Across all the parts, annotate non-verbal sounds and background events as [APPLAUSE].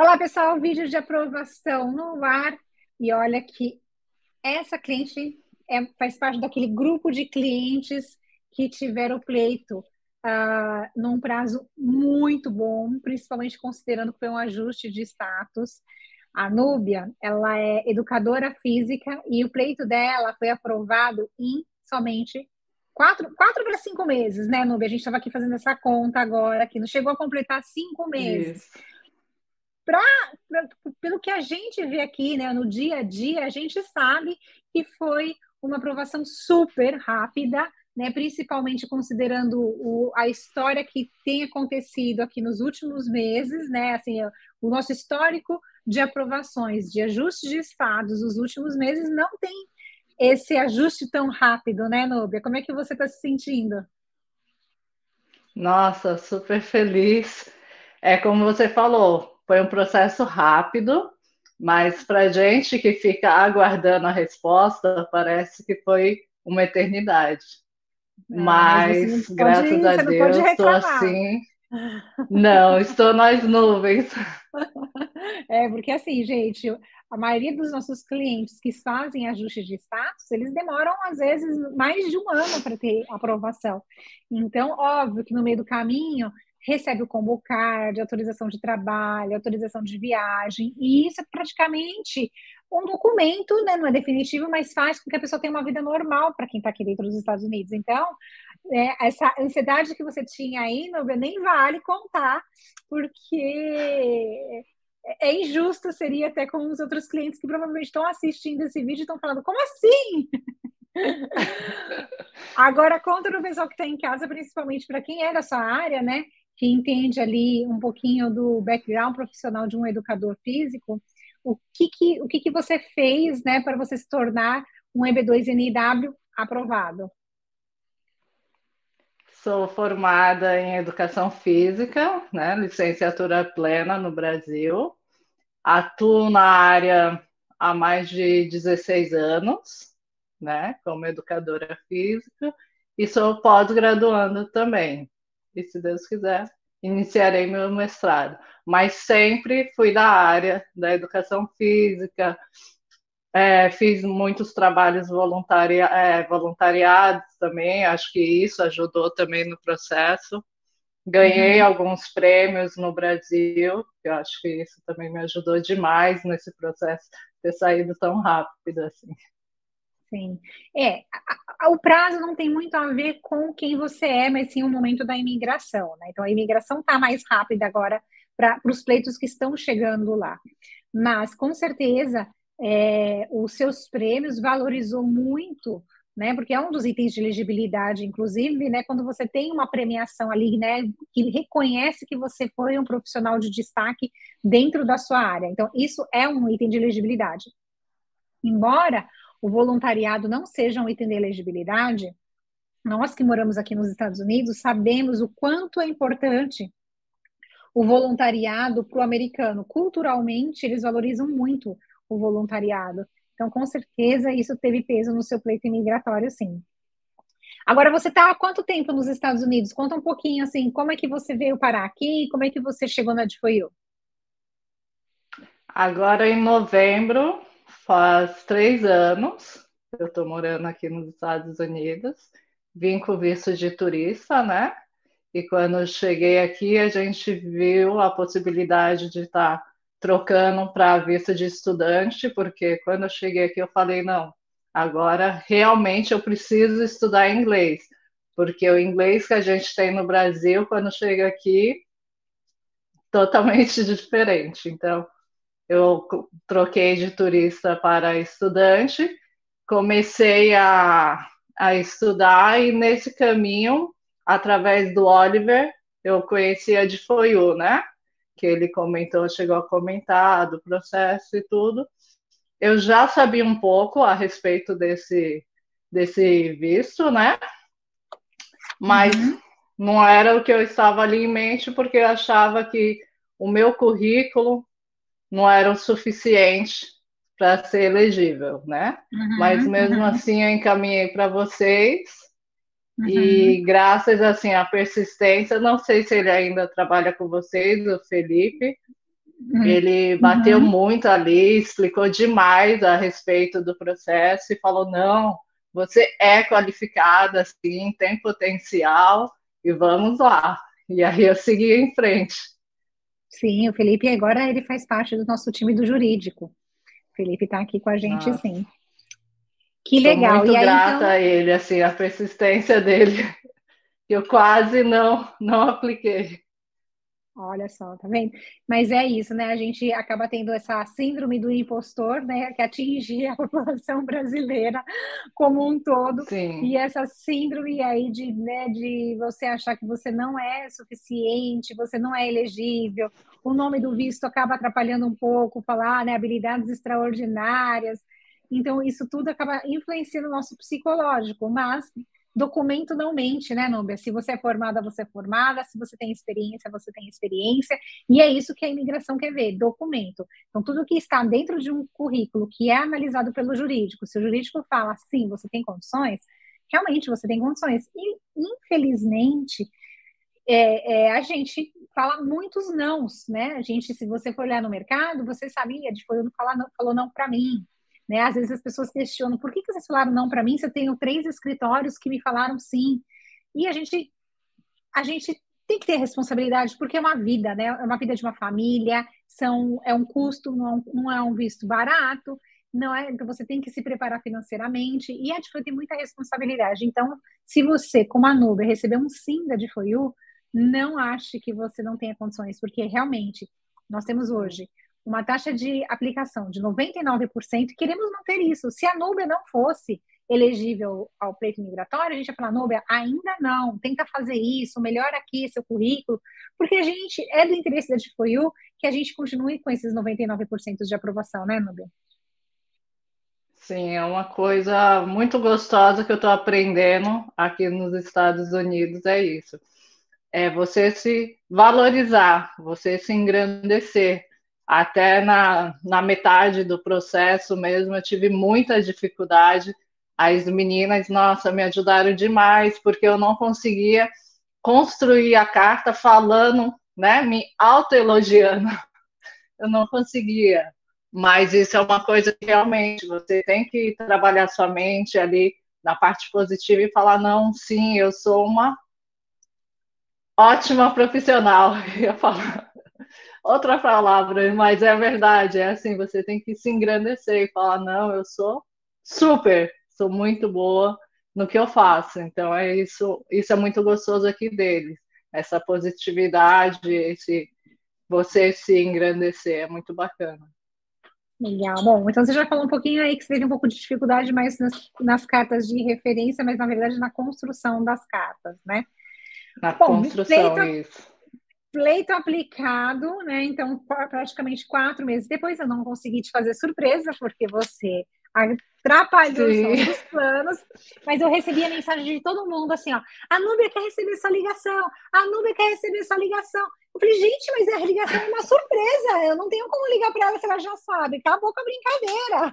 Olá, pessoal, vídeo de aprovação no ar. E olha que essa cliente é, faz parte daquele grupo de clientes que tiveram pleito uh, num prazo muito bom, principalmente considerando que foi um ajuste de status. A Núbia, ela é educadora física e o pleito dela foi aprovado em somente quatro, quatro para cinco meses, né, Núbia? A gente estava aqui fazendo essa conta agora, que não chegou a completar cinco meses. Isso pra, pra, pelo que a gente vê aqui, né, no dia a dia, a gente sabe que foi uma aprovação super rápida, né, principalmente considerando o, a história que tem acontecido aqui nos últimos meses, né, assim, o nosso histórico de aprovações, de ajustes de estados nos últimos meses não tem esse ajuste tão rápido, né, Núbia? Como é que você está se sentindo? Nossa, super feliz. É como você falou, foi um processo rápido, mas para gente que fica aguardando a resposta, parece que foi uma eternidade. É, mas, graças a Deus, estou assim. [LAUGHS] Não, estou nas nuvens. [LAUGHS] É, porque assim, gente, a maioria dos nossos clientes que fazem ajuste de status, eles demoram, às vezes, mais de um ano para ter aprovação. Então, óbvio que no meio do caminho recebe o combo card, autorização de trabalho, autorização de viagem, e isso é praticamente um documento, né, não é definitivo, mas faz com que a pessoa tenha uma vida normal para quem está aqui dentro dos Estados Unidos. Então, é, essa ansiedade que você tinha aí, Nubia, nem vale contar, porque é injusto, seria até com os outros clientes que provavelmente estão assistindo esse vídeo e estão falando, como assim? [LAUGHS] Agora, conta no pessoal que está em casa, principalmente para quem é da sua área, né? Que entende ali um pouquinho do background profissional de um educador físico, o que, que, o que, que você fez né, para você se tornar um EB2NIW aprovado? Sou formada em Educação Física, né, licenciatura plena no Brasil. Atuo na área há mais de 16 anos, né, como educadora física, e sou pós-graduando também e se Deus quiser, iniciarei meu mestrado. Mas sempre fui da área da educação física, é, fiz muitos trabalhos voluntaria, é, voluntariados também, acho que isso ajudou também no processo. Ganhei uhum. alguns prêmios no Brasil, eu acho que isso também me ajudou demais nesse processo ter saído tão rápido assim. Sim. É, a, a, o prazo não tem muito a ver com quem você é, mas sim o momento da imigração, né? Então a imigração está mais rápida agora para os pleitos que estão chegando lá. Mas, com certeza, é, os seus prêmios valorizou muito, né? Porque é um dos itens de elegibilidade, inclusive, né? Quando você tem uma premiação ali, né? Que reconhece que você foi um profissional de destaque dentro da sua área. Então, isso é um item de elegibilidade. Embora o voluntariado não seja um item de elegibilidade, nós que moramos aqui nos Estados Unidos sabemos o quanto é importante o voluntariado para o americano. Culturalmente, eles valorizam muito o voluntariado. Então, com certeza, isso teve peso no seu pleito imigratório, sim. Agora, você está há quanto tempo nos Estados Unidos? Conta um pouquinho, assim, como é que você veio parar aqui? Como é que você chegou na DFOIU? Agora, em novembro, faz três anos. Eu estou morando aqui nos Estados Unidos. Vim com visto de turista, né? E quando cheguei aqui, a gente viu a possibilidade de estar tá trocando para visto de estudante, porque quando eu cheguei aqui, eu falei: não, agora realmente eu preciso estudar inglês, porque o inglês que a gente tem no Brasil, quando chega aqui, totalmente [LAUGHS] diferente. Então, eu troquei de turista para estudante, comecei a, a estudar e nesse caminho, através do Oliver, eu conheci a de Foyu, né? Que ele comentou, chegou a comentar do processo e tudo. Eu já sabia um pouco a respeito desse, desse visto, né? Mas uhum. não era o que eu estava ali em mente, porque eu achava que o meu currículo não era o suficiente para ser elegível, né? Uhum, Mas mesmo uhum. assim eu encaminhei para vocês uhum. e graças assim à persistência, não sei se ele ainda trabalha com vocês, o Felipe, Uhum. Ele bateu uhum. muito ali, explicou demais a respeito do processo e falou: não, você é qualificada, sim, tem potencial e vamos lá. E aí eu segui em frente. Sim, o Felipe agora ele faz parte do nosso time do jurídico. O Felipe está aqui com a gente, Nossa. sim. Que Sou legal. muito e aí, grata então... a ele, assim, a persistência dele, [LAUGHS] eu quase não, não apliquei. Olha só, tá vendo? Mas é isso, né? A gente acaba tendo essa síndrome do impostor, né? Que atinge [LAUGHS] a população brasileira como um todo. Sim. E essa síndrome aí de, né, de você achar que você não é suficiente, você não é elegível, o nome do visto acaba atrapalhando um pouco, falar, né? Habilidades extraordinárias. Então, isso tudo acaba influenciando o nosso psicológico, mas documento não mente, né, Núbia? Se você é formada, você é formada, se você tem experiência, você tem experiência, e é isso que a imigração quer ver, documento. Então, tudo que está dentro de um currículo que é analisado pelo jurídico, se o jurídico fala, sim, você tem condições, realmente você tem condições. E, infelizmente, é, é, a gente fala muitos nãos, né? A gente, se você for olhar no mercado, você sabia de foi falar não, falou não para mim, né? Às vezes as pessoas questionam por que, que vocês falaram não para mim se eu tenho três escritórios que me falaram sim. E a gente, a gente tem que ter responsabilidade, porque é uma vida, né? É uma vida de uma família, são, é um custo, não é não é um visto barato, não é, então você tem que se preparar financeiramente e a DFOI tem muita responsabilidade. Então, se você, como a Nube, receber um sim da DFOIU, não ache que você não tenha condições, porque realmente nós temos hoje uma taxa de aplicação de 99% e queremos manter isso. Se a Nubia não fosse elegível ao pleito migratório, a gente ia falar, Nubia, ainda não, tenta fazer isso, melhora aqui seu currículo, porque a gente, é do interesse da DFOIU que a gente continue com esses 99% de aprovação, né, Nubia? Sim, é uma coisa muito gostosa que eu estou aprendendo aqui nos Estados Unidos, é isso. É você se valorizar, você se engrandecer, até na, na metade do processo mesmo, eu tive muita dificuldade. As meninas, nossa, me ajudaram demais, porque eu não conseguia construir a carta falando, né, me autoelogiando. Eu não conseguia. Mas isso é uma coisa que realmente você tem que trabalhar sua mente ali na parte positiva e falar: não, sim, eu sou uma ótima profissional. [LAUGHS] Eu ia falar outra palavra, mas é verdade, é assim, você tem que se engrandecer e falar, não, eu sou super, sou muito boa no que eu faço. Então é isso, isso é muito gostoso aqui deles. Essa positividade, esse você se engrandecer, é muito bacana. Legal. Bom, então você já falou um pouquinho aí que você teve um pouco de dificuldade mais nas, nas cartas de referência, mas na verdade na construção das cartas, né? Na Bom, construção, feito, isso pleito aplicado, né? Então, praticamente quatro meses depois, eu não consegui te fazer surpresa, porque você atrapalhou os planos, mas eu recebi a mensagem de todo mundo assim, ó, a Núbia quer receber sua ligação, a Núbia quer receber sua ligação. Eu falei, gente, mas a ligação é uma surpresa, eu não tenho como ligar para ela se ela já sabe, acabou com a brincadeira.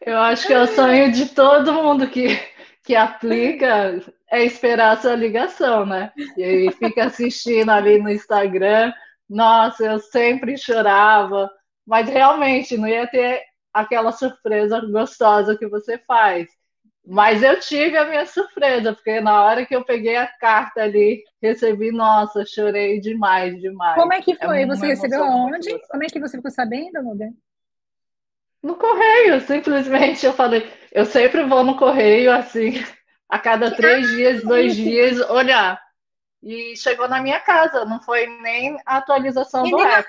Eu acho que é o sonho de todo mundo que que aplica é esperar a sua ligação, né? E aí fica assistindo ali no Instagram. Nossa, eu sempre chorava, mas realmente não ia ter aquela surpresa gostosa que você faz. Mas eu tive a minha surpresa, porque na hora que eu peguei a carta ali, recebi, nossa, chorei demais, demais. Como é que foi? É você recebeu onde? Como é que você ficou sabendo, Muda? No correio, simplesmente eu falei, eu sempre vou no correio assim, [LAUGHS] a cada três dias, dois dias, olhar. E chegou na minha casa, não foi nem a atualização e do app.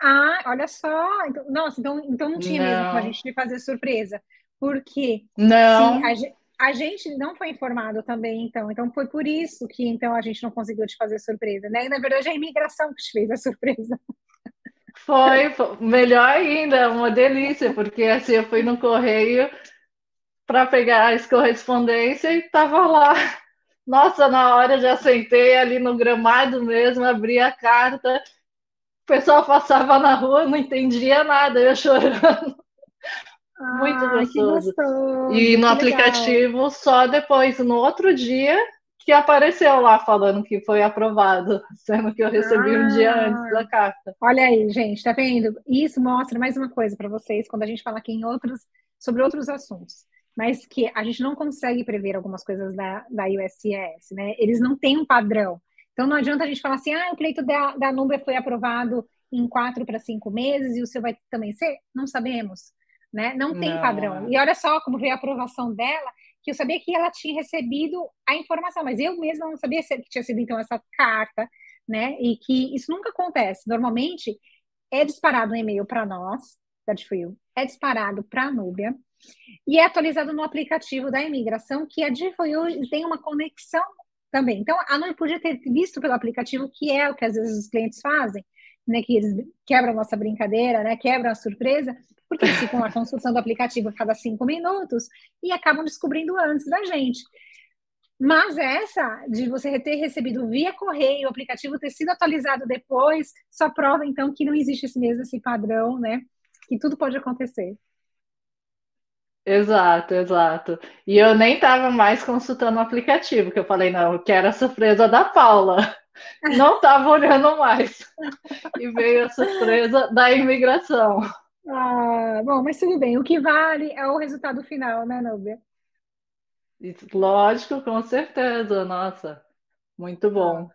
ah, olha só. Então, nossa, então, então não tinha não. mesmo com a gente fazer surpresa. Porque não. a, a, gente não foi informado também, então. Então foi por isso que então a gente não conseguiu te fazer surpresa, né? E, na verdade, a imigração que te fez a surpresa. Foi, foi, melhor ainda, uma delícia, porque assim eu fui no correio para pegar a correspondência e tava lá. [LAUGHS] Nossa, na hora já sentei ali no gramado mesmo, abri a carta, o pessoal passava na rua, não entendia nada, eu [LAUGHS] chorando. Ah, Muito gostoso. gostoso. E no aplicativo legal. só depois, no outro dia, que apareceu lá falando que foi aprovado, [LAUGHS] sendo que eu recebi ah, um dia ah. antes da carta. Olha aí, gente, tá vendo? Isso mostra mais uma coisa para vocês quando a gente fala aqui em outros, sobre outros assuntos. Mas que a gente não consegue prever algumas coisas da, da USCIS, né? Eles não têm um padrão. Então não adianta a gente falar assim, ah, o pleito da, da Nubia foi aprovado em quatro para cinco meses e o seu vai também ser? Não sabemos, né? Não tem não. padrão. E olha só como veio a aprovação dela que eu sabia que ela tinha recebido a informação, mas eu mesma não sabia que tinha sido então essa carta, né? E que isso nunca acontece. Normalmente é disparado um e-mail para nós, da DFU, é disparado para a Núbia e é atualizado no aplicativo da imigração, que a DFU tem uma conexão também. Então, a Núbia podia ter visto pelo aplicativo, que é o que às vezes os clientes fazem, né, que eles quebram nossa brincadeira, né, quebram a surpresa, porque eles ficam lá consultando o aplicativo a cada cinco minutos e acabam descobrindo antes da gente. Mas essa de você ter recebido via correio, o aplicativo ter sido atualizado depois, só prova então que não existe esse mesmo esse padrão, né? Que tudo pode acontecer. Exato, exato. E eu nem estava mais consultando o aplicativo, que eu falei, não, eu quero a surpresa da Paula. [LAUGHS] Não estava olhando mais. E veio a surpresa da imigração. Ah, bom, mas tudo bem. O que vale é o resultado final, né, Nubia? Lógico, com certeza. Nossa, muito bom.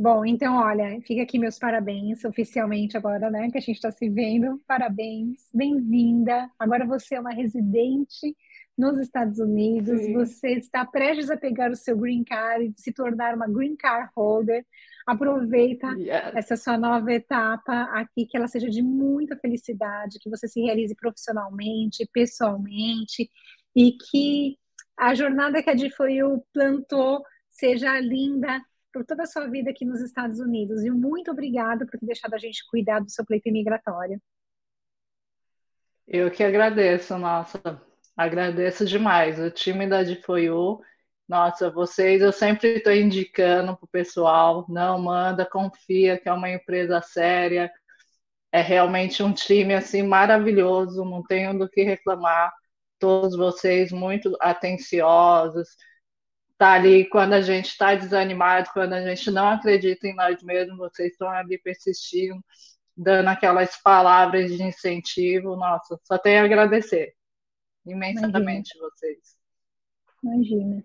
Bom, então, olha, fica aqui meus parabéns oficialmente agora, né? Que a gente está se vendo. Parabéns, bem-vinda. Agora você é uma residente nos Estados Unidos, Sim. você está prestes a pegar o seu green card e se tornar uma green card holder. Aproveita yes. essa sua nova etapa aqui, que ela seja de muita felicidade, que você se realize profissionalmente, pessoalmente, e que a jornada que a DFOIU plantou seja linda por toda a sua vida aqui nos Estados Unidos. E muito obrigada por ter deixado a gente cuidar do seu pleito imigratório. Eu que agradeço, nossa, agradeço demais. O time da DFOIU nossa, vocês eu sempre estou indicando para o pessoal, não manda, confia que é uma empresa séria, é realmente um time assim maravilhoso, não tenho do que reclamar. Todos vocês muito atenciosos, tá ali quando a gente está desanimado, quando a gente não acredita em nós mesmos, vocês estão ali persistindo, dando aquelas palavras de incentivo. Nossa, só tenho a agradecer imensamente Imagina. vocês. Imagina.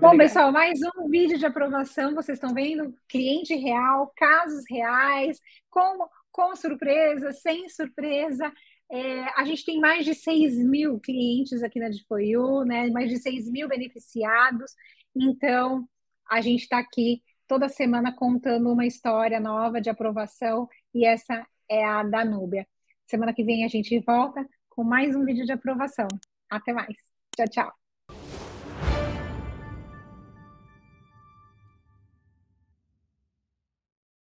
Bom, pessoal, mais um vídeo de aprovação. Vocês estão vendo cliente real, casos reais, com, com surpresa, sem surpresa. É, a gente tem mais de 6 mil clientes aqui na DFOIU, né? mais de 6 mil beneficiados. Então, a gente está aqui toda semana contando uma história nova de aprovação e essa é a da Núbia. Semana que vem a gente volta com mais um vídeo de aprovação. Até mais. Tchau, tchau.